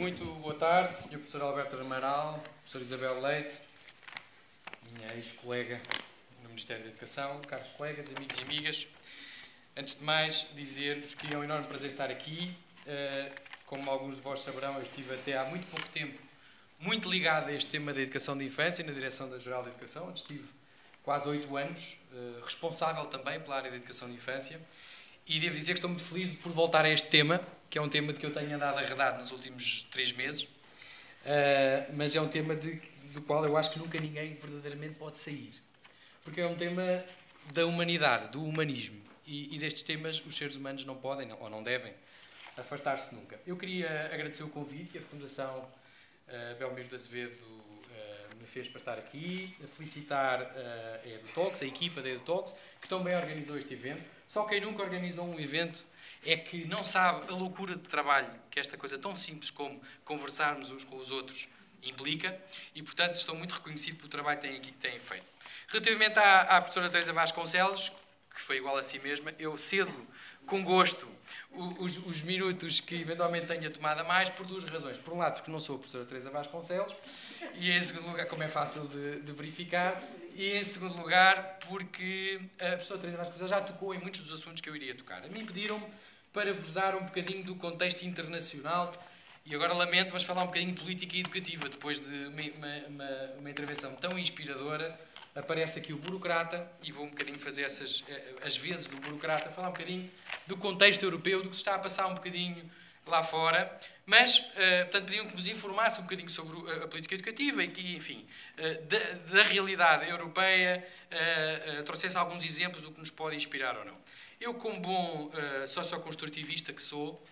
Muito boa tarde, Sr. Professor Alberto Amaral, Professor Isabel Leite, minha ex-colega no Ministério da Educação, caros colegas, amigos e amigas. Antes de mais, dizer-vos que é um enorme prazer estar aqui. Eh, como alguns de vós saberão, eu estive até há muito pouco tempo muito ligado a este tema da educação de infância, na direção da Geral da Educação, onde estive quase oito anos, eh, responsável também pela área da educação de infância. E devo dizer que estou muito feliz por voltar a este tema, que é um tema de que eu tenho andado arredado nos últimos três meses, uh, mas é um tema de, do qual eu acho que nunca ninguém verdadeiramente pode sair. Porque é um tema da humanidade, do humanismo. E, e destes temas os seres humanos não podem ou não devem afastar-se nunca. Eu queria agradecer o convite que a Fundação uh, Belmiro de Azevedo uh, me fez para estar aqui, felicitar uh, a EduTalks, a equipa da EduTalks, que também organizou este evento. Só quem nunca organizou um evento é que não sabe a loucura de trabalho que esta coisa tão simples como conversarmos uns com os outros implica e, portanto, estou muito reconhecido pelo trabalho que têm, têm feito. Relativamente à, à professora Teresa Vasconcelos, que foi igual a si mesma, eu cedo, com gosto, os, os, minutos que eventualmente tenha tomado a mais por duas razões. Por um lado, porque não sou a professora Teresa Vasconcelos, e em segundo lugar, como é fácil de, de verificar, e em segundo lugar, porque a professora Teresa Vasconcelos já tocou em muitos dos assuntos que eu iria tocar. A mim pediram-me para vos dar um bocadinho do contexto internacional e agora lamento, mas falar um bocadinho de política e educativa. Depois de uma, uma, uma, intervenção tão inspiradora, aparece aqui o burocrata e vou um bocadinho fazer essas, eh, as vezes do burocrata, falar um bocadinho do contexto europeu, do que se está a passar um bocadinho lá fora. Mas, uh, portanto, pediam que vos informasse um bocadinho sobre a política educativa e que, enfim, uh, da, da, realidade europeia, uh, trouxesse alguns exemplos do que nos pode inspirar ou não. Eu, como bom socioconstrutivista que sou,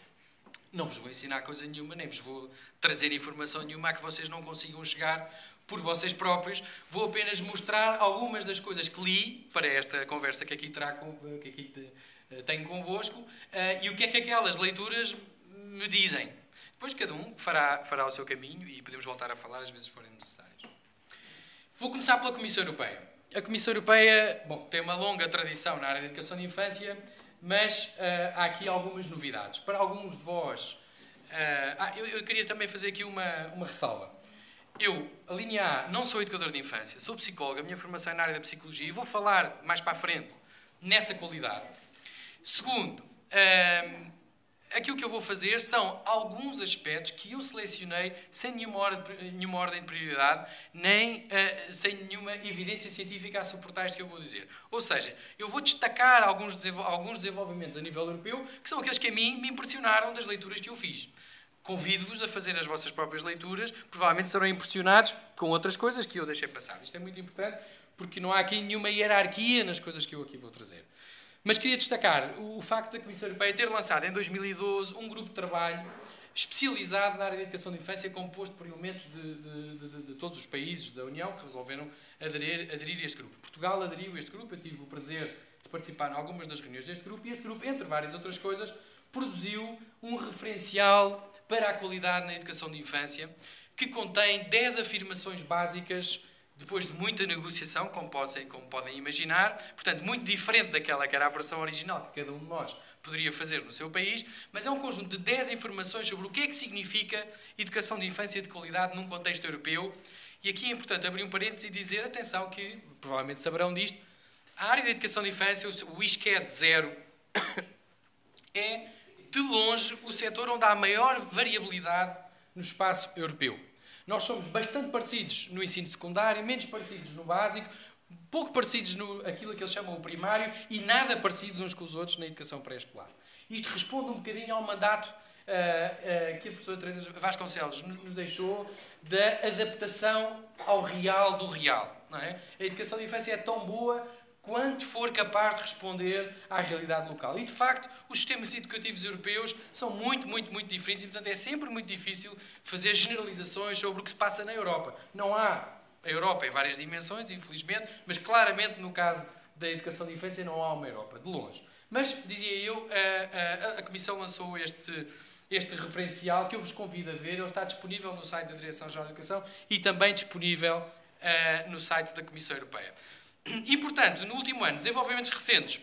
não vos vou ensinar coisa nenhuma, nem vos vou trazer informação nenhuma a que vocês não consigam chegar por vocês próprios. Vou apenas mostrar algumas das coisas que li para esta conversa que aqui, trago, que aqui te, tenho convosco e o que é que aquelas leituras me dizem. Depois cada um fará, fará o seu caminho e podemos voltar a falar às vezes forem necessários. Vou começar pela Comissão Europeia a Comissão Europeia bom, tem uma longa tradição na área da educação de infância, mas uh, há aqui algumas novidades. Para alguns de vós, uh, ah, eu, eu, queria também fazer aqui uma, uma ressalva. Eu, a linha A, não sou educador de infância, sou psicóloga, a minha formação é na área da psicologia e vou falar mais para a frente nessa qualidade. Segundo, uh, aquilo que eu vou fazer são alguns aspectos que eu selecionei sem nenhuma, ordem, nenhuma ordem de prioridade, nem uh, sem nenhuma evidência científica a suportar isto que eu vou dizer. Ou seja, eu vou destacar alguns, alguns desenvolvimentos a nível europeu que são aqueles que a mim me impressionaram das leituras que eu fiz. Convido-vos a fazer as vossas próprias leituras, provavelmente serão impressionados com outras coisas que eu deixei passar. Isto é muito importante porque não há aqui nenhuma hierarquia nas coisas que eu aqui vou trazer. Mas queria destacar o, facto da Comissão Europeia ter lançado em 2012 um grupo de trabalho especializado na área da educação de infância, composto por elementos de, de, de, de todos os países da União que resolveram aderir, aderir a este grupo. Portugal aderiu a este grupo, eu tive o prazer de participar em algumas das reuniões deste grupo, e este grupo, entre várias outras coisas, produziu um referencial para a qualidade na educação de infância, que contém 10 afirmações básicas depois de muita negociação, como podem, como podem imaginar, portanto, muito diferente daquela que era a versão original que cada um de nós poderia fazer no seu país, mas é um conjunto de 10 informações sobre o que é que significa educação de infância de qualidade num contexto europeu. E aqui é importante abrir um parênteses e dizer, atenção, que provavelmente saberão disto, a área da educação de infância, o ISCED zero, é de longe o setor onde há maior variabilidade no espaço europeu. Nós somos bastante parecidos no ensino secundário, menos parecidos no básico, pouco parecidos no aquilo que eles chamam o primário e nada parecidos uns com os outros na educação pré-escolar. Isto responde um bocadinho ao mandato uh, uh, que a professora Teresa Vasconcelos nos, nos deixou da adaptação ao real do real. É? A educação de infância é tão boa quanto for capaz de responder à realidade local. E, de facto, os sistemas educativos europeus são muito, muito, muito diferentes e, portanto, é sempre muito difícil fazer generalizações sobre o que se passa na Europa. Não há a Europa em várias dimensões, infelizmente, mas claramente no caso da educação de infância não há uma Europa, de longe. Mas, dizia eu, a, a, a Comissão lançou este, este referencial que eu vos convido a ver. Ele está disponível no site da Direção-Geral de Educação e também disponível uh, no site da Comissão Europeia. E, portanto, no último ano, desenvolvimentos recentes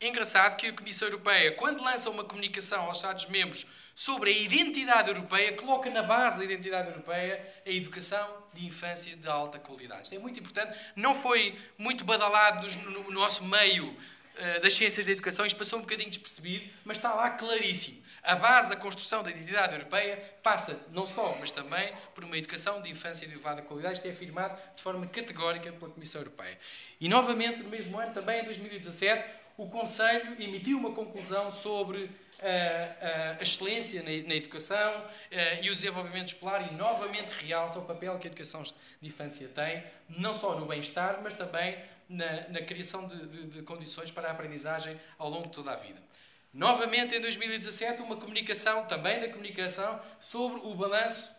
É engraçado que a Comissão Europeia, quando lança uma comunicação aos Estados-membros sobre a identidade europeia, coloca na base da identidade europeia a educação de infância de alta qualidade. Isto é muito importante. Não foi muito badalado no nosso meio uh, das ciências da educação, isto passou um bocadinho despercebido, mas está lá claríssimo. A base da construção da identidade europeia passa não só, mas também por uma educação de infância de elevada qualidade. Isto é afirmado de forma categórica pela Comissão Europeia. E, novamente, no mesmo ano, também em 2017, o Conselho emitiu uma conclusão sobre a, a excelência na, na educação e o desenvolvimento escolar e novamente realça o papel que a educação de infância tem, não só no bem-estar, mas também na, na criação de, de, de, condições para a aprendizagem ao longo de toda a vida. Novamente, em 2017, uma comunicação, também da comunicação, sobre o balanço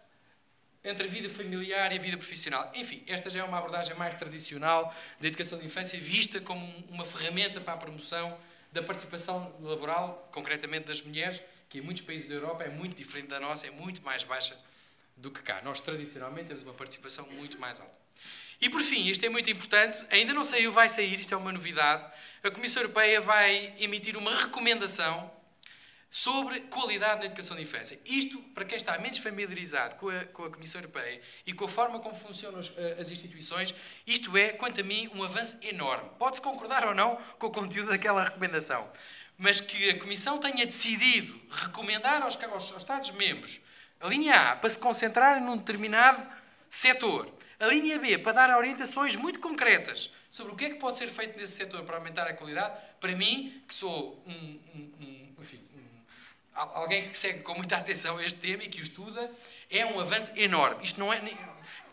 entre a vida familiar e a vida profissional. Enfim, esta já é uma abordagem mais tradicional da educação de infância, vista como uma ferramenta para a promoção da participação laboral, concretamente das mulheres, que em muitos países da Europa é muito diferente da nossa, é muito mais baixa do que cá. Nós, tradicionalmente, temos uma participação muito mais alta. E, por fim, isto é muito importante, ainda não saiu, vai sair, isto é uma novidade, a Comissão Europeia vai emitir uma recomendação sobre qualidade na educação de infância. Isto, para quem está menos familiarizado com a, com a Comissão Europeia e com a forma como funcionam as, eh, as, instituições, isto é, quanto a mim, um avanço enorme. Pode-se concordar ou não com o conteúdo daquela recomendação, mas que a Comissão tenha decidido recomendar aos, aos, aos Estados-membros a linha A para se concentrarem num determinado setor, a linha B para dar orientações muito concretas sobre o que é que pode ser feito nesse setor para aumentar a qualidade, para mim, que sou um, um, um enfim, alguém que segue com muita atenção este tema e que o estuda, é um avanço enorme. Isto não é,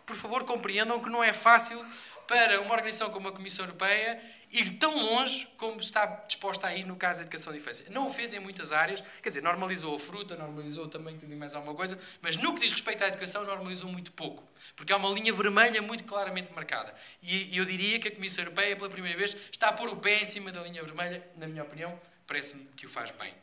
por favor, compreendam que não é fácil para uma organização como a Comissão Europeia ir tão longe como está disposta a ir no caso da educação de infância. Não o fez em muitas áreas, quer dizer, normalizou a fruta, normalizou também tudo e mais alguma coisa, mas no que diz respeito à educação, normalizou muito pouco, porque há uma linha vermelha muito claramente marcada. E eu diria que a Comissão Europeia, pela primeira vez, está a pôr o pé em cima da linha vermelha, na minha opinião, parece-me que o faz bem.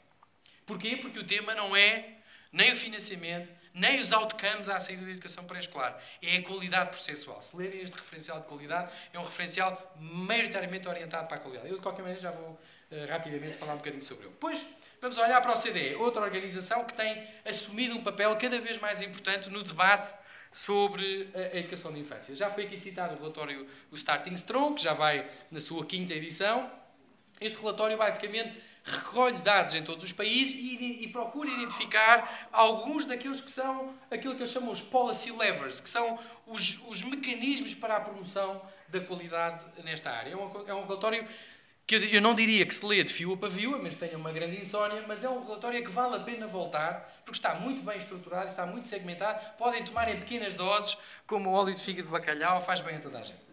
Porquê? Porque o tema não é nem o financiamento, nem os outcomes à saída da educação pré-escolar. É a qualidade processual. Se lerem este referencial de qualidade, é um referencial maioritariamente orientado para a qualidade. Eu, de qualquer maneira, já vou uh, rapidamente falar um bocadinho sobre ele. Depois, vamos olhar para o CDE, outra organização que tem assumido um papel cada vez mais importante no debate sobre a educação de infância. Já foi aqui citado o relatório o Starting Strong, que já vai na sua quinta edição. Este relatório, basicamente, recolhe dados em todos os países e, e, procura identificar alguns daqueles que são aquilo que eles chamam os policy levers, que são os, os mecanismos para a promoção da qualidade nesta área. É um, é um relatório que eu, eu não diria que se lê de fio a pavio, mas tenha uma grande insónia, mas é um relatório que vale a pena voltar, porque está muito bem estruturado, está muito segmentado, podem tomar em pequenas doses, como o óleo de fígado de bacalhau, faz bem a toda a gente.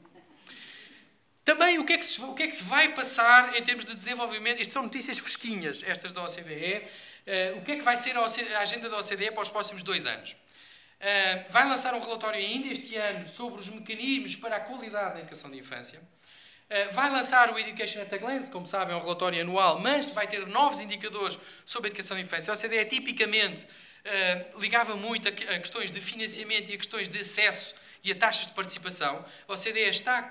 Também o que, é que se, o que é que se vai passar em termos de desenvolvimento? Isto são notícias fresquinhas, estas da OCDE. Uh, eh, o que é que vai ser a, OCDE, a, agenda da OCDE para os próximos dois anos? Uh, vai lançar um relatório ainda este ano sobre os mecanismos para a qualidade na educação de infância. Uh, vai lançar o Education at a Glance, como sabem, é um relatório anual, mas vai ter novos indicadores sobre a educação de infância. A OCDE tipicamente ligava muito a, a questões de financiamento e a questões de acesso e a taxas de participação. A OCDE está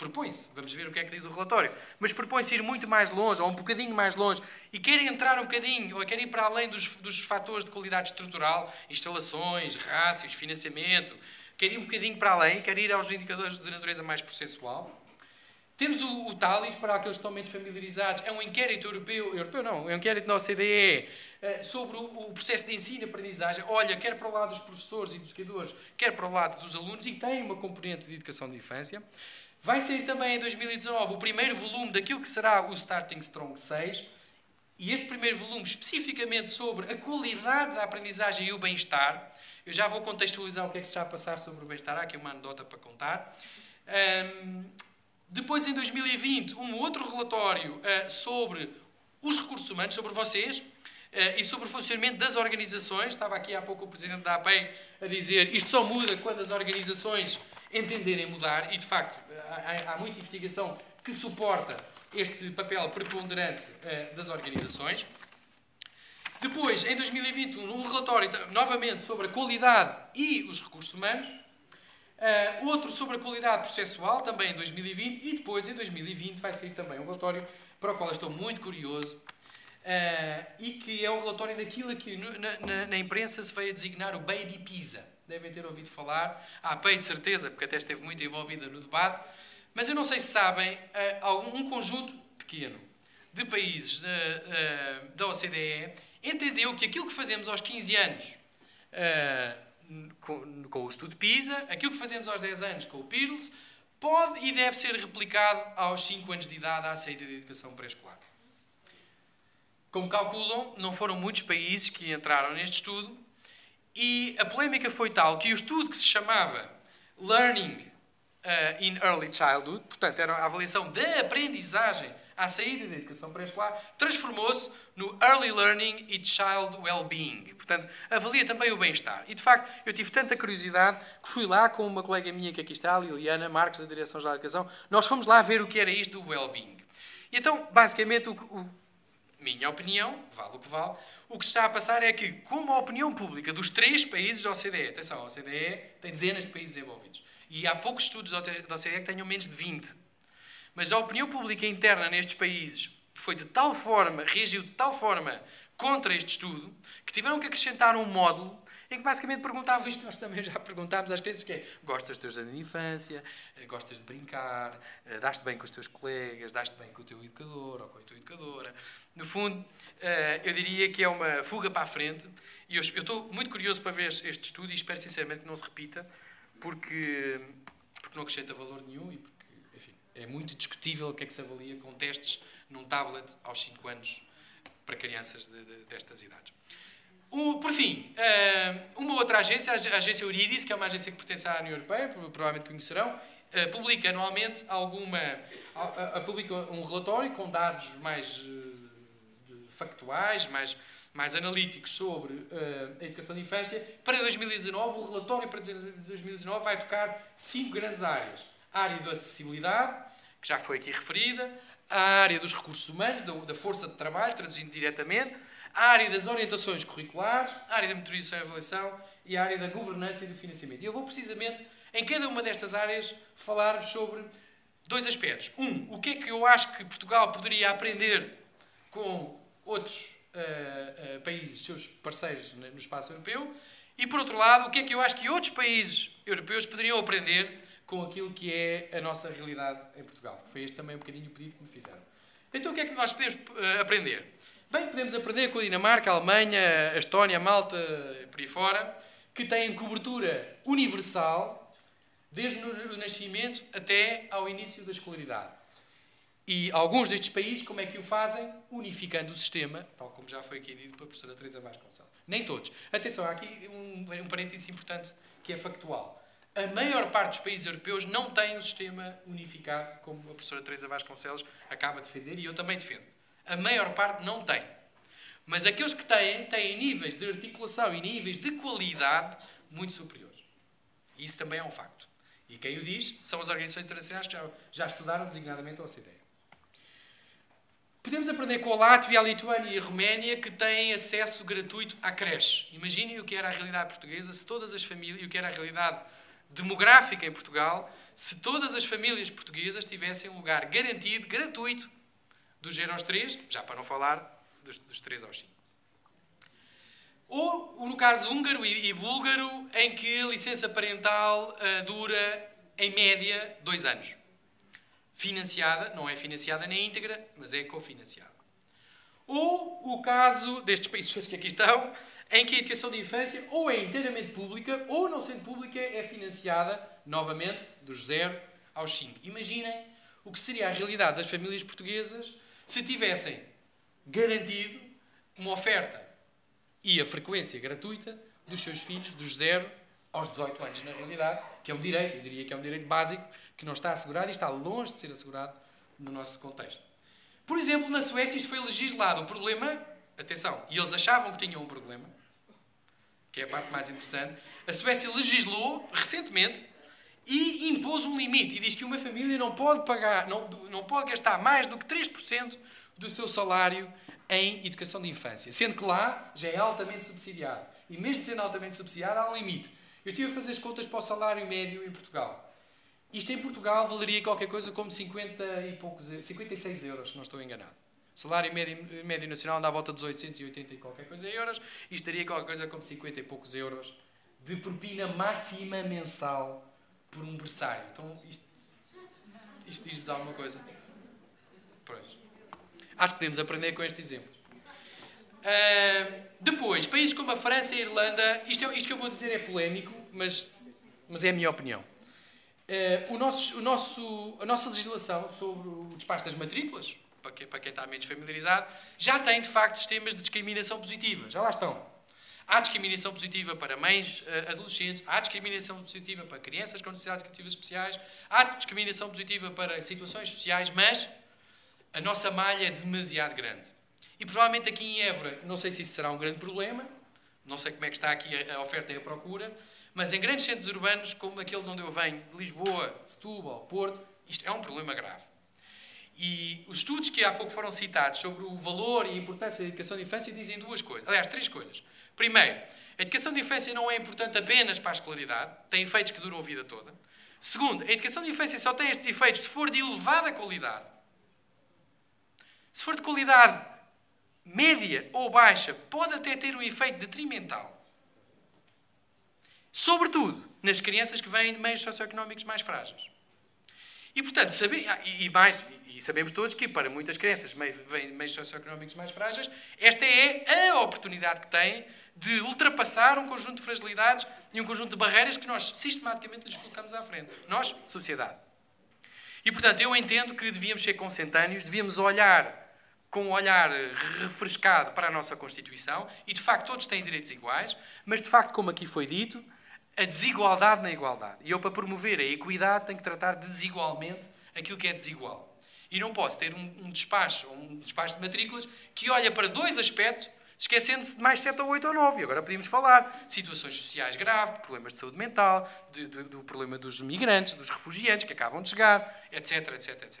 propõe-se, vamos ver o que é que diz o relatório, mas propõe-se ir muito mais longe, ou um bocadinho mais longe, e quer entrar um bocadinho, ou quer ir para além dos, dos fatores de qualidade estrutural, instalações, rácios, financiamento, quer ir um bocadinho para além, quer ir aos indicadores de natureza mais processual. Temos o, o TALIS, para aqueles que estão menos familiarizados, é um inquérito europeu, europeu não, é um inquérito da OCDE, eh, sobre o, o processo de ensino e aprendizagem, olha, quer para o lado dos professores e dos educadores, quer para o lado dos alunos, e tem uma componente de educação de infância. Vai sair também em 2019 o primeiro volume daquilo que será o Starting Strong 6. E este primeiro volume, especificamente sobre a qualidade da aprendizagem e o bem-estar. Eu já vou contextualizar o que é que se está a passar sobre o bem-estar. Há aqui uma anedota para contar. Um, depois, em 2020, um outro relatório uh, sobre os recursos humanos, sobre vocês, Uh, e sobre o funcionamento das organizações. Estava aqui há pouco o presidente da APEI a dizer isto só muda quando as organizações entenderem mudar, e de facto há, há muita investigação que suporta este papel preponderante uh, das organizações. Depois, em 2020, um relatório novamente sobre a qualidade e os recursos humanos. Uh, outro sobre a qualidade processual, também em 2020, e depois, em 2020, vai sair também um relatório para o qual estou muito curioso, uh, e que é o relatório daquilo que na, na, na, imprensa se veio a designar o Baby PISA. Devem ter ouvido falar, há bem de certeza, porque até esteve muito envolvida no debate, mas eu não sei se sabem, uh, um conjunto pequeno de países da OCDE entendeu que aquilo que fazemos aos 15 anos com, o estudo PISA, aquilo que fazemos aos 10 anos com o PIRLS, pode e deve ser replicado aos 5 anos de idade à saída da educação pré-escolar. Como calculam, não foram muitos países que entraram neste estudo e a polémica foi tal que o estudo que se chamava Learning uh, in Early Childhood, portanto, era a avaliação da aprendizagem à saída da educação pré-escolar, transformou-se no Early Learning e Child Well-being. Portanto, avalia também o bem-estar. E, de facto, eu tive tanta curiosidade que fui lá com uma colega minha que aqui está, Liliana Marques, da Direção-Geral de Educação, nós fomos lá ver o que era isto do well-being. E então, basicamente, o, o, minha opinião, vale o que vale, o que está a passar é que, como a opinião pública dos três países da OCDE, atenção, a OCDE tem dezenas de países envolvidos, e há poucos estudos da OCDE que tenham menos de 20. Mas a opinião pública interna nestes países foi de tal forma, reagiu de tal forma contra este estudo, que tiveram que acrescentar um módulo em que basicamente perguntavam isto, nós também já perguntámos às crianças, que é, gostas dos teus anos de infância, eh, gostas de brincar, eh, daste bem com os teus colegas, daste bem com o teu educador ou com a tua educadora. No fundo, eh, eu diria que é uma fuga para a frente, e eu estou muito curioso para ver este estudo e espero sinceramente que não se repita, porque, porque não acrescenta valor nenhum e porque é muito discutível o que é que se avalia com testes num tablet aos 5 anos para crianças de, de, destas idades. Por fim, eh, uma outra agência, a agência Euridis, que é uma agência que pertence à União Europeia, provavelmente conhecerão, eh, publica anualmente alguma, publica um relatório com dados mais eh, factuais, mais, mais analíticos sobre a educação de infância. Para 2019, o relatório para 2019 vai tocar cinco grandes áreas. A área da acessibilidade, que já foi aqui referida, a área dos recursos humanos, da, força de trabalho, traduzindo diretamente, a área das orientações curriculares, a área da monitorização e avaliação e a área da governança e do financiamento. E eu vou precisamente, em cada uma destas áreas, falar-vos sobre dois aspectos. Um, o que é que eu acho que Portugal poderia aprender com outros uh, uh, países, seus parceiros no espaço europeu, e por outro lado, o que é que eu acho que outros países europeus poderiam aprender com aquilo que é a nossa realidade em Portugal. Foi este também um bocadinho o pedido que me fizeram. Então, o que é que nós podemos uh, aprender? Bem, podemos aprender com a Dinamarca, a Alemanha, a Estónia, a Malta, por aí fora, que têm cobertura universal desde o nascimento até ao início da escolaridade. E alguns destes países, como é que o fazem? Unificando o sistema, tal como já foi aqui dito pela professora Teresa Vasconcelos. Nem todos. Atenção, há aqui um, um parênteses importante que é factual a maior parte dos países europeus não tem um sistema unificado, como a professora Teresa Vasconcelos acaba de defender e eu também defendo. A maior parte não tem. Mas aqueles que têm, têm níveis de articulação e níveis de qualidade muito superiores. Isso também é um facto. E quem o diz são as organizações internacionais que já, já estudaram designadamente a OCDE. Podemos aprender com a Látvia, a Lituânia e a Roménia que têm acesso gratuito à creche. Imaginem o que era a realidade portuguesa se todas as famílias, e o que era a realidade demográfica em Portugal se todas as famílias portuguesas tivessem um lugar garantido, gratuito, dos 0 aos 3, já para não falar dos, dos 3 aos 5. Ou, no caso húngaro e, e búlgaro, em que a licença parental uh, dura, em média, dois anos. Financiada, não é financiada na íntegra, mas é cofinanciada. Ou o caso destes países que aqui estão, em que a educação de infância ou é inteiramente pública ou, não sendo pública, é financiada, novamente, dos 0 aos 5. Imaginem o que seria a realidade das famílias portuguesas se tivessem garantido uma oferta e a frequência gratuita dos seus filhos dos 0 aos 18 anos, na realidade, que é um direito, eu diria que é um direito básico, que não está assegurado e está longe de ser assegurado no nosso contexto. Por exemplo, na Suécia isto foi legislado. O problema, atenção, e eles achavam que tinham um problema, que é a parte mais interessante, a Suécia legislou recentemente e impôs um limite e diz que uma família não pode pagar, não, não pode gastar mais do que 3% do seu salário em educação de infância, sendo que lá já é altamente subsidiado. E mesmo sendo altamente subsidiado, há um limite. Eu estive a fazer as contas para o salário médio em Portugal. Isto em Portugal valeria qualquer coisa como 50 e poucos, 56 euros, se não estou enganado. O salário médio, médio nacional anda à volta dos 880 e qualquer coisa euros e estaria qualquer coisa como 50 e poucos euros de propina máxima mensal por um berçário. Então, isto, isto diz-vos alguma coisa? Pois. Acho que podemos aprender com este exemplo. Uh, depois, países como a França e a Irlanda, isto, é, isto que eu vou dizer é polémico, mas, mas é a minha opinião. Uh, o nosso, o nosso, a nossa legislação sobre o despacho das matrículas, para quem, para quem está menos familiarizado, já tem de facto sistemas de discriminação positiva. Já lá estão. Há discriminação positiva para mães uh, adolescentes, há discriminação positiva para crianças com necessidades educativas especiais, há discriminação positiva para situações sociais, mas a nossa malha é demasiado grande. E provavelmente aqui em Évora, não sei se isso será um grande problema, não sei como é que está aqui a, a oferta e a procura, mas em grandes centros urbanos, como aquele de onde eu venho, de Lisboa, Setúbal, Porto, isto é um problema grave. E os estudos que há pouco foram citados sobre o valor e a importância da educação de infância dizem duas coisas. Aliás, três coisas. Primeiro, a educação de infância não é importante apenas para a escolaridade, tem efeitos que duram a vida toda. Segundo, a educação de infância só tem estes efeitos se for de elevada qualidade. Se for de qualidade média ou baixa, pode até ter um efeito detrimental. Sobretudo nas crianças que vêm de meios socioeconómicos mais frágeis. E, portanto, sabe, ah, e, mais, e sabemos todos que para muitas crianças que vêm de meios socioeconómicos mais frágeis, esta é a oportunidade que têm de ultrapassar um conjunto de fragilidades e um conjunto de barreiras que nós sistematicamente lhes colocamos à frente. Nós, sociedade. E, portanto, eu entendo que devíamos ser consentâneos, devíamos olhar com um olhar refrescado para a nossa Constituição, e de facto todos têm direitos iguais, mas de facto, como aqui foi dito, a desigualdade na igualdade. E eu, para promover a equidade, tenho que tratar de desigualmente aquilo que é desigual. E não posso ter um, um despacho, um despacho de matrículas, que olha para dois aspectos, esquecendo-se de mais sete ou oito ou nove. E agora podíamos falar de situações sociais graves, de problemas de saúde mental, de, de, do problema dos migrantes, dos refugiados que acabam de chegar, etc, etc, etc, etc.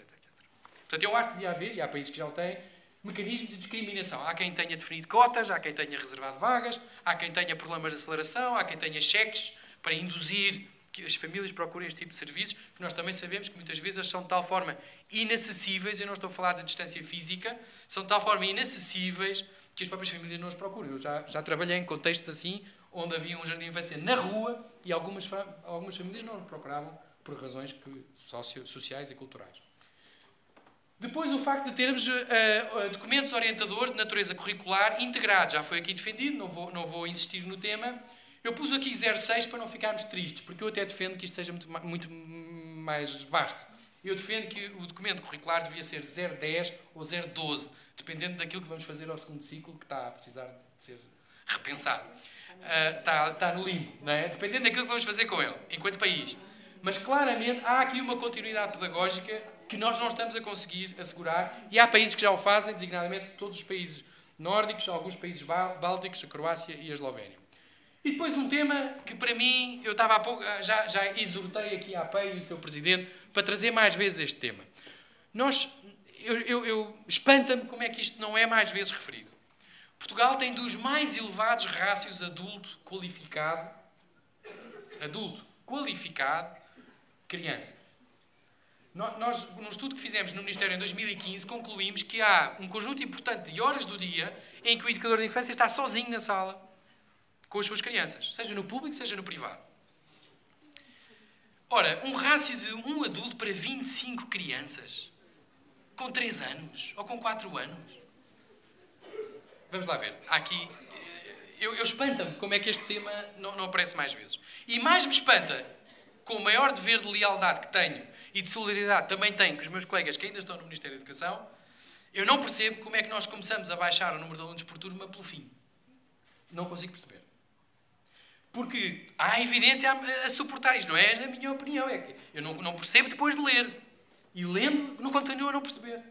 Portanto, eu acho que devia haver, e há países que já o têm, mecanismos de discriminação. Há quem tenha definido cotas, há quem tenha reservado vagas, há quem tenha problemas de aceleração, há quem tenha cheques para induzir que as famílias procurem este tipo de serviços, nós também sabemos que muitas vezes são de tal forma inacessíveis, eu não estou a falar de distância física, são de tal forma inacessíveis que as próprias famílias não os procuram. Eu já, já trabalhei em contextos assim, onde havia um jardim de infância na rua e algumas, algumas famílias não os procuravam por razões que, socio, sociais e culturais. Depois, o facto de termos uh, documentos orientadores de natureza curricular integrados. Já foi aqui defendido, não vou, não vou insistir no tema. Eu pus aqui 06 para não ficarmos tristes, porque eu até defendo que isto seja muito, muito mais vasto. Eu defendo que o documento curricular devia ser 010 ou 012, dependendo daquilo que vamos fazer ao segundo ciclo, que está a precisar de ser repensado. Uh, está, está no limbo, não é? Dependendo daquilo que vamos fazer com ele, enquanto país. Mas claramente há aqui uma continuidade pedagógica que nós não estamos a conseguir assegurar, e há países que já o fazem, designadamente todos os países nórdicos, alguns países bálticos, a Croácia e a Eslovénia. E depois um tema que para mim, eu estava há pouco, já, já exortei aqui a APEI e o seu presidente para trazer mais vezes este tema. Nós, eu, eu, eu espanta-me como é que isto não é mais vezes referido. Portugal tem dos mais elevados rácios adulto qualificado, adulto qualificado, criança. Nós, num estudo que fizemos no Ministério em 2015, concluímos que há um conjunto importante de horas do dia em que o educador de infância está sozinho na sala com as suas crianças, seja no público, seja no privado. Ora, um rácio de um adulto para 25 crianças, com 3 anos ou com 4 anos. Vamos lá ver. Aqui. Eu, eu espanta-me como é que este tema não, não aparece mais vezes. E mais me espanta, com o maior dever de lealdade que tenho e de solidariedade também tenho com os meus colegas que ainda estão no Ministério da Educação, eu não percebo como é que nós começamos a baixar o número de alunos por turma pelo fim. Não consigo perceber. Porque há evidência a, a suportar isto, não é? Esta é a minha opinião. É que eu não, não percebo depois de ler. E lendo, não continuo a não perceber.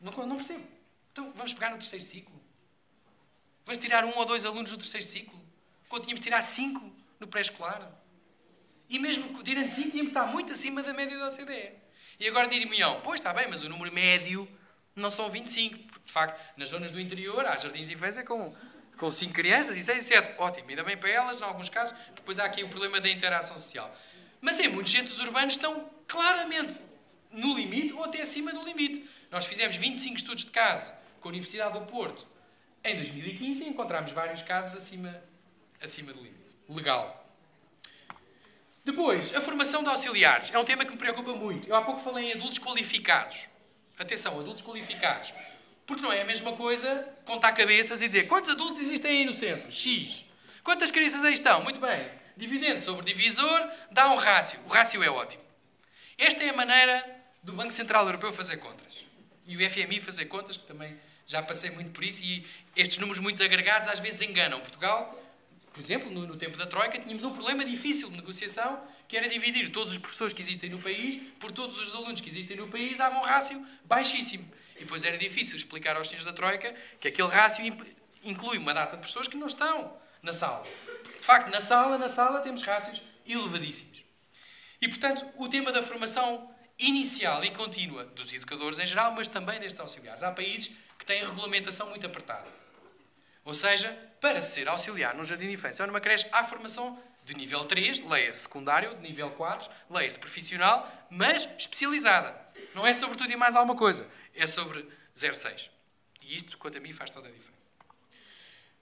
Não, não percebo. Então, vamos pegar no terceiro ciclo? Vamos tirar um ou dois alunos no terceiro ciclo? Quando tínhamos de tirar cinco no pré-escolar? E mesmo tirando 5, íamos estar muito acima da média da OCDE. E agora dir-me-ão, pois está bem, mas o número médio não são 25. De facto, nas zonas do interior há jardins de infância com, com 5 crianças e 6 e 7. Ótimo, ainda bem para elas, em alguns casos, depois há aqui o problema da interação social. Mas em muitos centros urbanos estão claramente no limite ou até acima do limite. Nós fizemos 25 estudos de caso com a Universidade do Porto em 2015 e encontramos vários casos acima, acima do limite. Legal. Depois, a formação de auxiliares. É um tema que me preocupa muito. Eu há pouco falei em adultos qualificados. Atenção, adultos qualificados. Porque não é a mesma coisa contar cabeças e dizer quantos adultos existem aí no centro? X. Quantas crianças aí estão? Muito bem. Dividendo sobre divisor dá um rácio. O rácio é ótimo. Esta é a maneira do Banco Central Europeu fazer contas. E o FMI fazer contas, que também já passei muito por isso, e estes números muito agregados às vezes enganam. Portugal, por exemplo, no, no tempo da Troika, tínhamos um problema difícil de negociação, que era dividir todos os professores que existem no país por todos os alunos que existem no país, dava um rácio baixíssimo. E depois era difícil explicar aos senhores da Troika que aquele rácio inclui uma data de pessoas que não estão na sala. De facto, na sala, na sala temos rácios elevadíssimos. E, portanto, o tema da formação inicial e contínua dos educadores em geral, mas também destes auxiliares. Há países que têm regulamentação muito apertada. Ou seja, para ser auxiliar num jardim de infância ou numa creche, há formação de nível 3, leia-se secundário, de nível 4, leia-se profissional, mas especializada. Não é sobre tudo e mais alguma coisa. É sobre 06. E isto, quanto a mim, faz toda a diferença.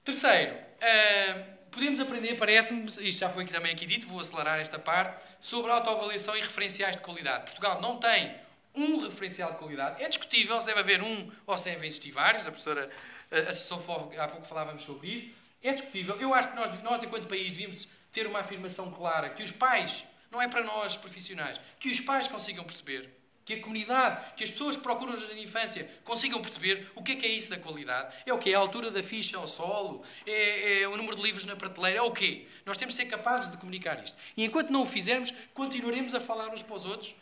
Terceiro, uh, podemos aprender, parece-me, isto já foi também aqui dito, vou acelerar esta parte, sobre autoavaliação e referenciais de qualidade. Portugal não tem um referencial de qualidade. É discutível se deve haver um ou se devem existir vários. A professora Associação FOV, há pouco falávamos sobre isso. É discutível. Eu acho que nós, nós, enquanto país, devíamos ter uma afirmação clara que os pais, não é para nós profissionais, que os pais consigam perceber que a comunidade, que as pessoas que procuram o jardim de infância consigam perceber o que é que é isso da qualidade. É o quê? É a altura da ficha ao solo? É, é, o número de livros na prateleira? É o quê? Nós temos de ser capazes de comunicar isto. E enquanto não o fizermos, continuaremos a falar uns para os outros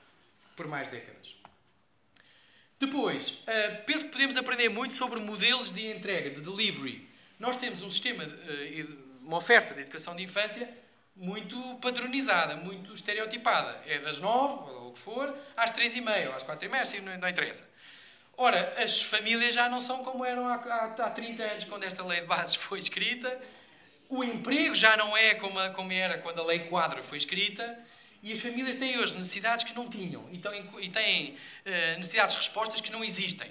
por mais décadas. Depois, uh, penso que podemos aprender muito sobre modelos de entrega, de delivery. Nós temos um sistema, de, uh, uma oferta de educação de infância muito padronizada, muito estereotipada. É das nove, ou o que for, às três e meia, ou às quatro e meia, assim, não, não interessa. Ora, as famílias já não são como eram há, há, há 30 anos, quando esta lei de bases foi escrita. O emprego já não é como, como era quando a lei quadro foi escrita. E as famílias têm hoje necessidades que não tinham. E têm, e têm uh, necessidades de respostas que não existem.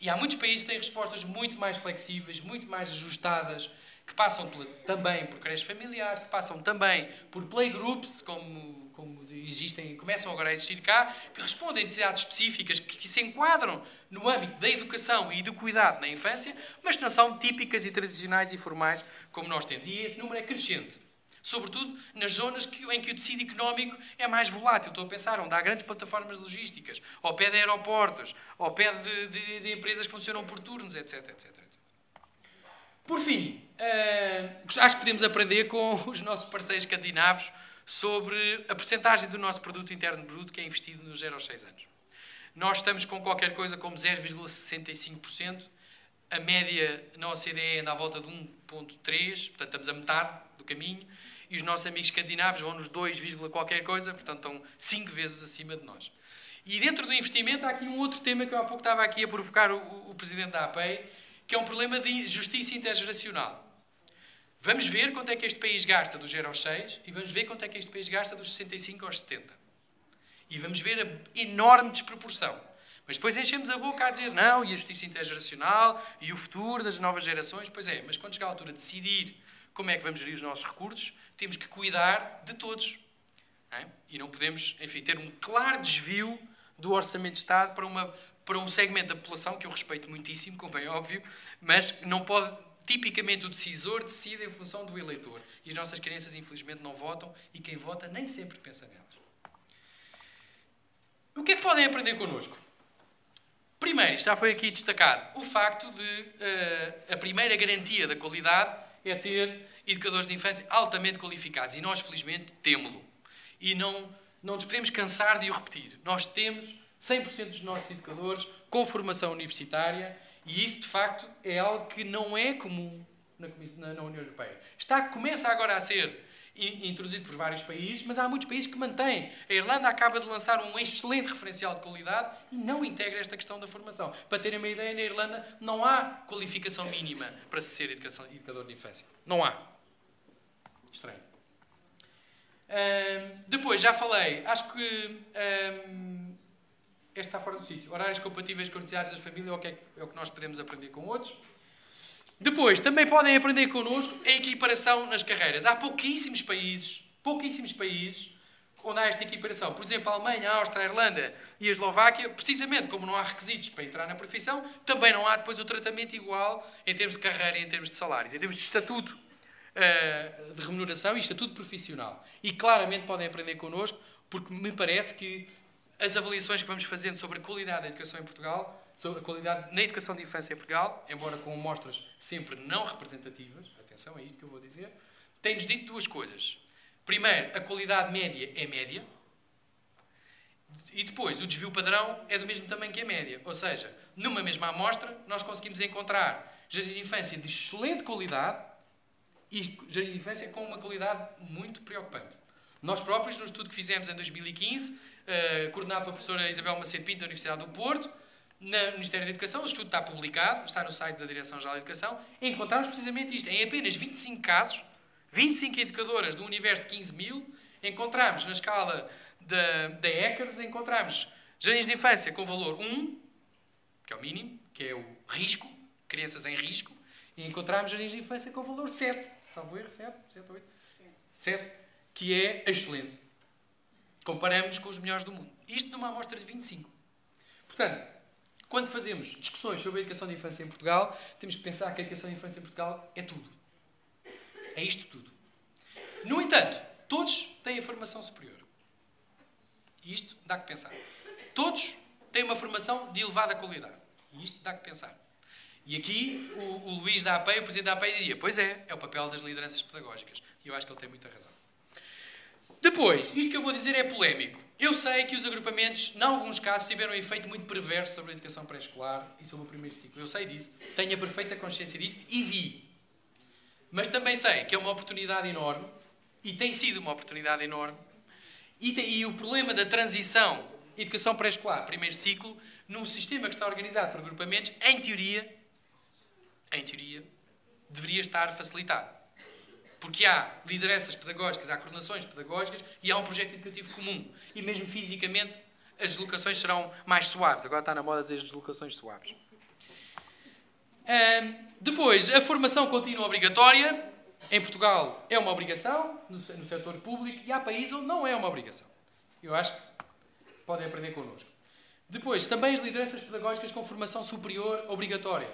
E há muitos países que têm respostas muito mais flexíveis, muito mais ajustadas, que passam também por creches familiares, que passam também por playgroups, como, como existem, começam agora a existir cá, que respondem a necessidades específicas que, que, se enquadram no âmbito da educação e do cuidado na infância, mas não são típicas e tradicionais e formais como nós temos. E esse número é crescente. Sobretudo nas zonas que, em que o tecido económico é mais volátil. Estou a pensar onde há grandes plataformas logísticas, ao pé de aeroportos, ao pé de, de, de empresas que funcionam por turnos, etc, etc, etc. Por fim, uh, acho que podemos aprender com os nossos parceiros escandinavos sobre a percentagem do nosso produto interno bruto que é investido nos 0 aos 6 anos. Nós estamos com qualquer coisa como 0,65%, a média na OCDE anda à volta de 1,3%, portanto estamos a metade do caminho, e os nossos amigos escandinavos vão nos 2, qualquer coisa, portanto estão 5 vezes acima de nós. E dentro do investimento há aqui um outro tema que eu há pouco estava aqui a provocar o, o, o Presidente da APEI, que é um problema de justiça intergeracional. Vamos ver quanto é que este país gasta dos 0 aos 6 e vamos ver quanto é que este país gasta dos 65 aos 70. E vamos ver a enorme desproporção. Mas depois enchemos a boca a dizer não, e a justiça intergeracional, e o futuro das novas gerações. Pois é, mas quando chegar a altura de decidir como é que vamos gerir os nossos recursos, temos que cuidar de todos. Não é? E não podemos, enfim, ter um claro desvio do orçamento de Estado para uma para um segmento da população que eu respeito muitíssimo, como é óbvio, mas não pode. Tipicamente o decisor decide em função do eleitor. E as nossas crianças, infelizmente, não votam e quem vota nem sempre pensa nelas. O que é que podem aprender connosco? Primeiro, já foi aqui destacado, o facto de uh, a primeira garantia da qualidade é ter educadores de infância altamente qualificados. E nós, felizmente, temos-lo. E não, não nos podemos cansar de o repetir. Nós temos 100% dos nossos educadores com formação universitária e isso, de facto, é algo que não é comum na, na, na União Europeia. Está, começa agora a ser introduzido por vários países, mas há muitos países que mantêm. A Irlanda acaba de lançar um excelente referencial de qualidade e não integra esta questão da formação. Para terem uma ideia, na Irlanda não há qualificação mínima para se ser educação, educador de infância. Não há. Estranho. depois, já falei, acho que este está fora do sítio. Horários compatíveis com necessidades das famílias é o, que é, é o que nós podemos aprender com outros. Depois, também podem aprender connosco a equiparação nas carreiras. Há pouquíssimos países, pouquíssimos países onde há esta equiparação. Por exemplo, a Alemanha, a Áustria, a Irlanda e a Eslováquia, precisamente como não há requisitos para entrar na profissão, também não há depois o tratamento igual em termos de carreira em termos de salários, em termos de estatuto uh, de remuneração e estatuto profissional. E claramente podem aprender connosco, porque me parece que as avaliações que vamos fazendo sobre a qualidade da educação em Portugal sobre a qualidade na educação de infância em Portugal, embora com amostras sempre não representativas, atenção, é isto que eu vou dizer, tem-nos dito duas coisas. Primeiro, a qualidade média é média, e depois, o desvio padrão é do mesmo tamanho que a média. Ou seja, numa mesma amostra, nós conseguimos encontrar jardim de infância de excelente qualidade e jardim de infância com uma qualidade muito preocupante. Nós próprios, no estudo que fizemos em 2015, uh, eh, coordenado pela professora Isabel Macedo Pinto, da Universidade do Porto, no Ministério da Educação, o estudo está publicado, está no site da Direção-Geral da Educação, encontramos precisamente isto. Em apenas 25 casos, 25 educadoras do universo de 15 mil, encontramos na escala da, da ECARS, encontramos jardins de infância com valor 1, que é o mínimo, que é o risco, crianças em risco, e encontramos jardins de infância com valor 7, salvo erro, 7, 7, 8, 7, que é excelente. Comparamos com os melhores do mundo. Isto numa amostra de 25. Portanto, quando fazemos discussões sobre a educação de infância em Portugal, temos que pensar que a educação de infância em Portugal é tudo. É isto tudo. No entanto, todos têm a formação superior. E isto dá que pensar. Todos têm uma formação de elevada qualidade. E isto dá que pensar. E aqui o, o Luís da APEI, o presidente da APEI, diria: Pois é, é o papel das lideranças pedagógicas. E eu acho que ele tem muita razão. Depois, isto que eu vou dizer é polémico. Eu sei que os agrupamentos, em alguns casos, tiveram um efeito muito perverso sobre a educação pré-escolar e sobre o primeiro ciclo. Eu sei disso, tenho a perfeita consciência disso e vi. Mas também sei que é uma oportunidade enorme e tem sido uma oportunidade enorme. E, tem, e o problema da transição educação pré-escolar, primeiro ciclo, num sistema que está organizado por agrupamentos, em teoria, em teoria, deveria estar facilitado. Porque há lideranças pedagógicas, há coordenações pedagógicas e há um projeto educativo comum. E mesmo fisicamente as deslocações serão mais suaves. Agora está na moda dizer deslocações suaves. depois, a formação contínua obrigatória. Em Portugal é uma obrigação, no, no setor público, e há países onde não é uma obrigação. Eu acho que podem aprender connosco. Depois, também as lideranças pedagógicas com formação superior obrigatória.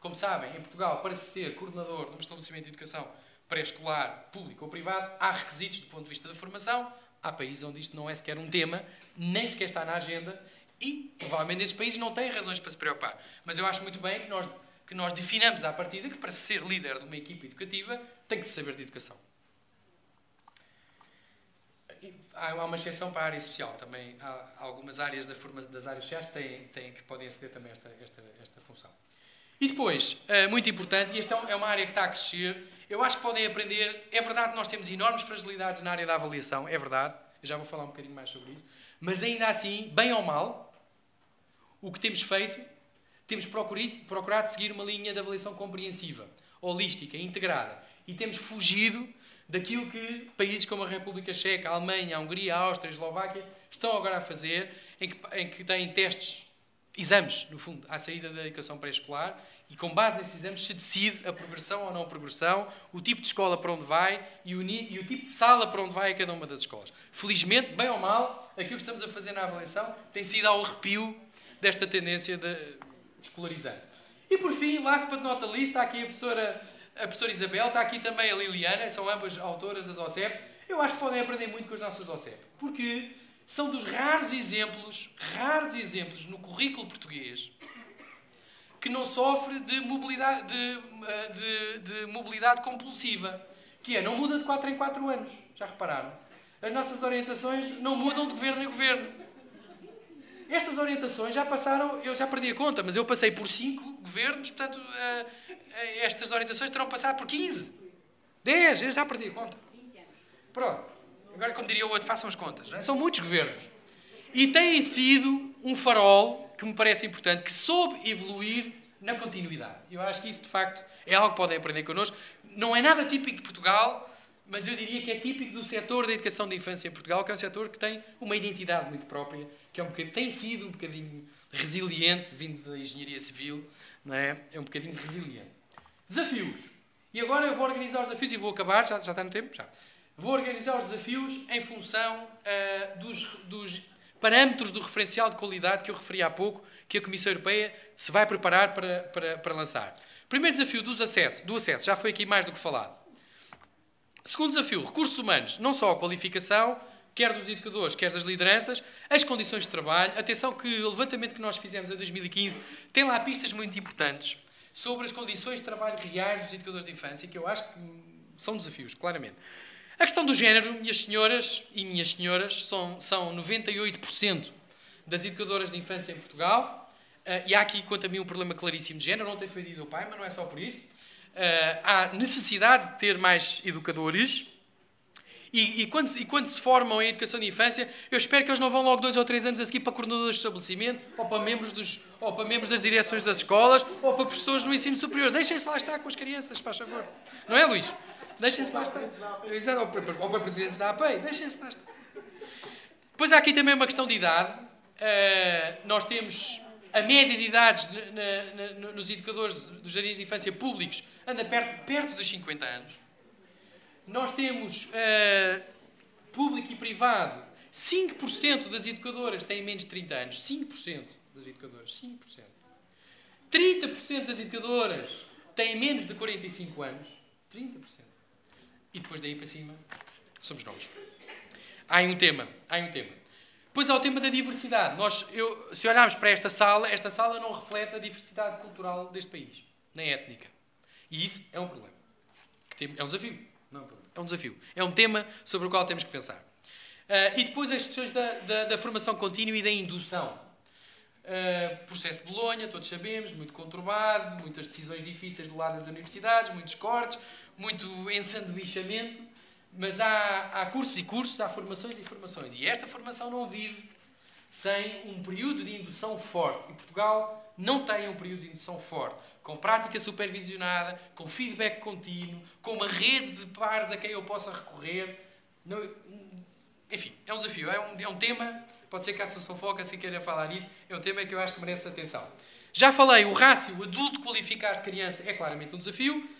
Como sabem, em Portugal, para ser coordenador de um estabelecimento de educação pré-escolar, público ou privado, há requisitos do ponto de vista da formação. Há países onde isto não é sequer um tema, nem sequer está na agenda e, provavelmente, esses países não têm razões para se preocupar. Mas eu acho muito bem que nós, que nós definamos à partida que, para ser líder de uma equipa educativa, tem que se saber de educação. Há uma exceção para a área social também. Há algumas áreas da forma, das áreas sociais que, têm, têm, que podem aceder também a esta, esta, esta função. E depois, eh, muito importante, e esta é, é uma área que está a crescer, eu acho que podem aprender. É verdade que nós temos enormes fragilidades na área da avaliação, é verdade, eu já vou falar um bocadinho mais sobre isso, mas ainda assim, bem ou mal, o que temos feito, temos procurado, procurado seguir uma linha de avaliação compreensiva, holística, integrada, e temos fugido daquilo que países como a República Checa, a Alemanha, a Hungria, a Áustria, a Eslováquia estão agora a fazer, em que, em que têm testes exames, no fundo, à saída da educação pré-escolar e com base nesses exames se decide a progressão ou não progressão, o tipo de escola para onde vai e o, e o tipo de sala para onde vai a cada uma das escolas. Felizmente, bem ou mal, aquilo que estamos a fazer na avaliação tem sido ao arrepio desta tendência de escolarizar. E por fim, last but not least, está aqui a professora, a professora Isabel, está aqui também a Liliana, são ambas autoras das OCEP. Eu acho que podem aprender muito com as nossas OCEP, porque são dos raros exemplos, raros exemplos no currículo português que não sofre de mobilidade, de, eh, de, de mobilidade compulsiva, que é não muda de 4 em 4 anos. Já repararam? As nossas orientações não mudam de governo em governo. Estas orientações já passaram, eu já perdi a conta, mas eu passei por 5 governos, portanto, eh, eh, estas orientações terão passado por 15, 10, eu já perdi a conta. Pronto. Agora, como diria o outro, façam as contas. É? São muitos governos. E têm sido um farol, que me parece importante, que soube evoluir na continuidade. Eu acho que isso, de facto, é algo que podem aprender connosco. Não é nada típico de Portugal, mas eu diria que é típico do setor da educação da infância em Portugal, que é um setor que tem uma identidade muito própria, que é um bocadinho, tem sido um bocadinho resiliente, vindo da engenharia civil, não é? É um bocadinho resiliente. Desafios. E agora eu vou organizar os desafios e vou acabar, já, já está no tempo? Já. Vou organizar os desafios em função uh, dos, dos parâmetros do referencial de qualidade que eu referi há pouco, que a Comissão Europeia se vai preparar para, para, para lançar. Primeiro desafio dos acesso, do acesso, já foi aqui mais do que falado. Segundo desafio, recursos humanos, não só a qualificação, quer dos educadores, quer das lideranças, as condições de trabalho. Atenção que o levantamento que nós fizemos em 2015 tem lá pistas muito importantes sobre as condições de trabalho reais dos educadores de infância, que eu acho que são desafios, claramente. A questão do género, minhas senhoras e minhas senhoras, são, são 98% das educadoras de infância em Portugal. Uh, e há aqui, quanto a mim, um problema claríssimo de género. Ontem foi dito o pai, mas não é só por isso. Uh, há necessidade de ter mais educadores. E, e, quando, e, quando, se formam em educação de infância, eu espero que eles não vão logo dois ou três anos a seguir para coordenadores de estabelecimento, ou para membros, dos, ou para membros das direções das escolas, ou para professores no ensino superior. Deixem-se lá estar com as crianças, faz favor. Não é, Luís? Deixem-se lá estar. Exato, ou para presidentes da APEI, deixem-se lá estar. Depois há aqui também uma questão de idade. Uh, nós temos a média de idades na, na, nos educadores dos jardins de infância públicos anda perto, perto dos 50 anos. Nós temos uh, público e privado, 5% das educadoras têm menos de 30 anos. 5% das educadoras, 5%. 30% das educadoras têm menos de 45 anos. 30%. E depois daí para cima, somos nós. Há um tema, há um tema. Depois há o tema da diversidade. Nós, eu, se olharmos para esta sala, esta sala não reflete a diversidade cultural deste país, nem étnica. E isso é um problema. É um desafio. Não é um problema. É um desafio. É um tema sobre o qual temos que pensar. Uh, e depois as questões da, da, da, formação contínua e da indução. Uh, processo de Bolonha, todos sabemos, muito conturbado, muitas decisões difíceis do lado das universidades, muitos cortes, muito ensanduichamento, mas há, há cursos e cursos, há formações e formações. E esta formação não vive sem um período de indução forte. E Portugal não tem um período de indução forte, com prática supervisionada, com feedback contínuo, com uma rede de pares a quem eu possa recorrer. Não, enfim, é um desafio, é um, é um tema, pode ser que a Associação Foca se queira falar nisso, é um tema que eu acho que merece atenção. Já falei, o rácio adulto qualificado de criança é claramente um desafio.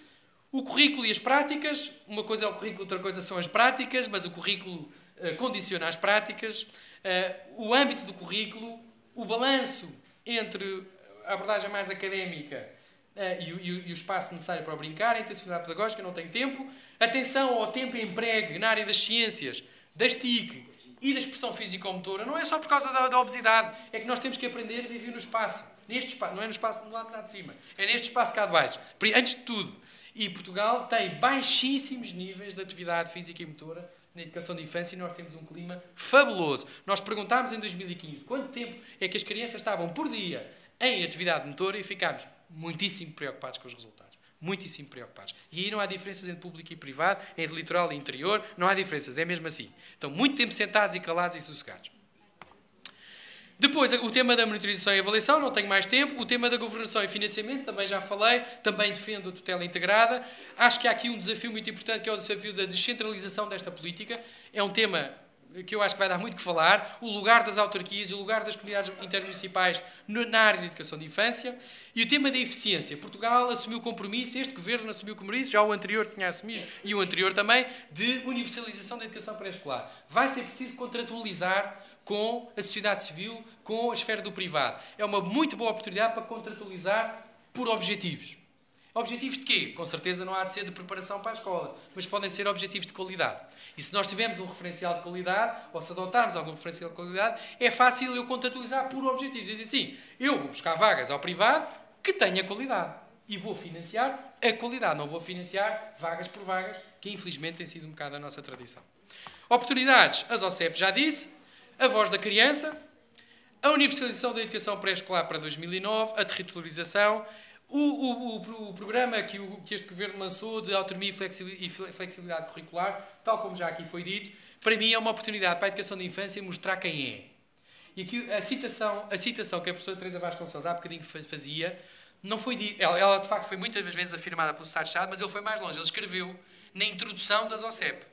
O currículo e as práticas, uma coisa é o currículo, outra coisa são as práticas, mas o currículo uh, condiciona as práticas. Uh, o âmbito do currículo, o balanço entre a abordagem mais académica uh, e, o, e, o, espaço necessário para brincar, a intensidade pedagógica, não tenho tempo. Atenção ao tempo emprego na área das ciências, das TIC e da expressão físico-motora, não é só por causa da, da, obesidade, é que nós temos que aprender a viver no espaço. Neste espaço, não é no espaço do lado de lá de cima, é neste espaço cá de baixo. Antes de tudo, e Portugal tem baixíssimos níveis de atividade física e motora na educação de infância e nós temos um clima fabuloso. Nós perguntámos em 2015 quanto tempo é que as crianças estavam por dia em atividade motora e ficámos muitíssimo preocupados com os resultados. Muitíssimo preocupados. E aí não há diferenças entre público e privado, entre litoral e interior, não há diferenças, é mesmo assim. Estão muito tempo sentados e calados e sossegados. Depois, o tema da monitorização e avaliação, não tenho mais tempo. O tema da governação e financiamento, também já falei. Também defendo a tutela integrada. Acho que há aqui um desafio muito importante, que é o desafio da descentralização desta política. É um tema que eu acho que vai dar muito que falar, o lugar das autarquias e o lugar das comunidades intermunicipais na área de educação de infância. E o tema da eficiência. Portugal assumiu compromisso, este governo assumiu compromisso, já o anterior tinha assumido, e o anterior também, de universalização da educação pré-escolar. Vai ser preciso contratualizar com a sociedade civil, com a esfera do privado. É uma muito boa oportunidade para contratualizar por objetivos. Objetivos de quê? Com certeza não há de ser de preparação para a escola, mas podem ser objetivos de qualidade. E se nós tivermos um referencial de qualidade, ou se adotarmos algum referencial de qualidade, é fácil eu contratualizar por objetivos. Dizer assim, eu vou buscar vagas ao privado que tenha qualidade. E vou financiar a qualidade, não vou financiar vagas por vagas, que infelizmente tem sido um bocado a nossa tradição. Oportunidades, as OCEP já disse, a voz da criança, a universalização da educação pré-escolar para 2009, a territorialização, O, o, o, o programa que, que este governo lançou de autonomia e flexibilidade curricular, tal como já aqui foi dito, para mim é uma oportunidade para a educação da infância mostrar quem é. E aqui a citação, a citação que a professora Teresa Vasconcelos há bocadinho fazia, não foi ela, ela de facto foi muitas vezes afirmada pelo Estado de Estado, mas ele foi mais longe. Ele escreveu na introdução das OCEP.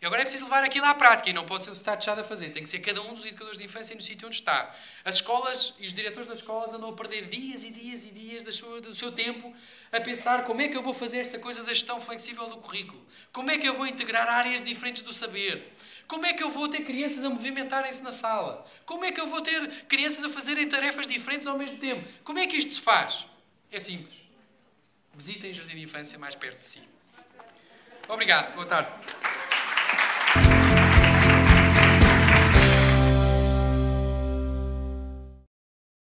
E agora é preciso levar aquilo à prática e não pode ser o Estado a fazer. Tem que ser cada um dos educadores de infância no sítio onde está. As escolas e os diretores das escolas andam a perder dias e dias e dias do seu tempo a pensar como é que eu vou fazer esta coisa da gestão flexível do currículo. Como é que eu vou integrar áreas diferentes do saber. Como é que eu vou ter crianças a movimentarem-se na sala? Como é que eu vou ter crianças a fazerem tarefas diferentes ao mesmo tempo? Como é que isto se faz? É simples. Visitem o Jardim de Infância mais perto de si. Obrigado. Boa tarde.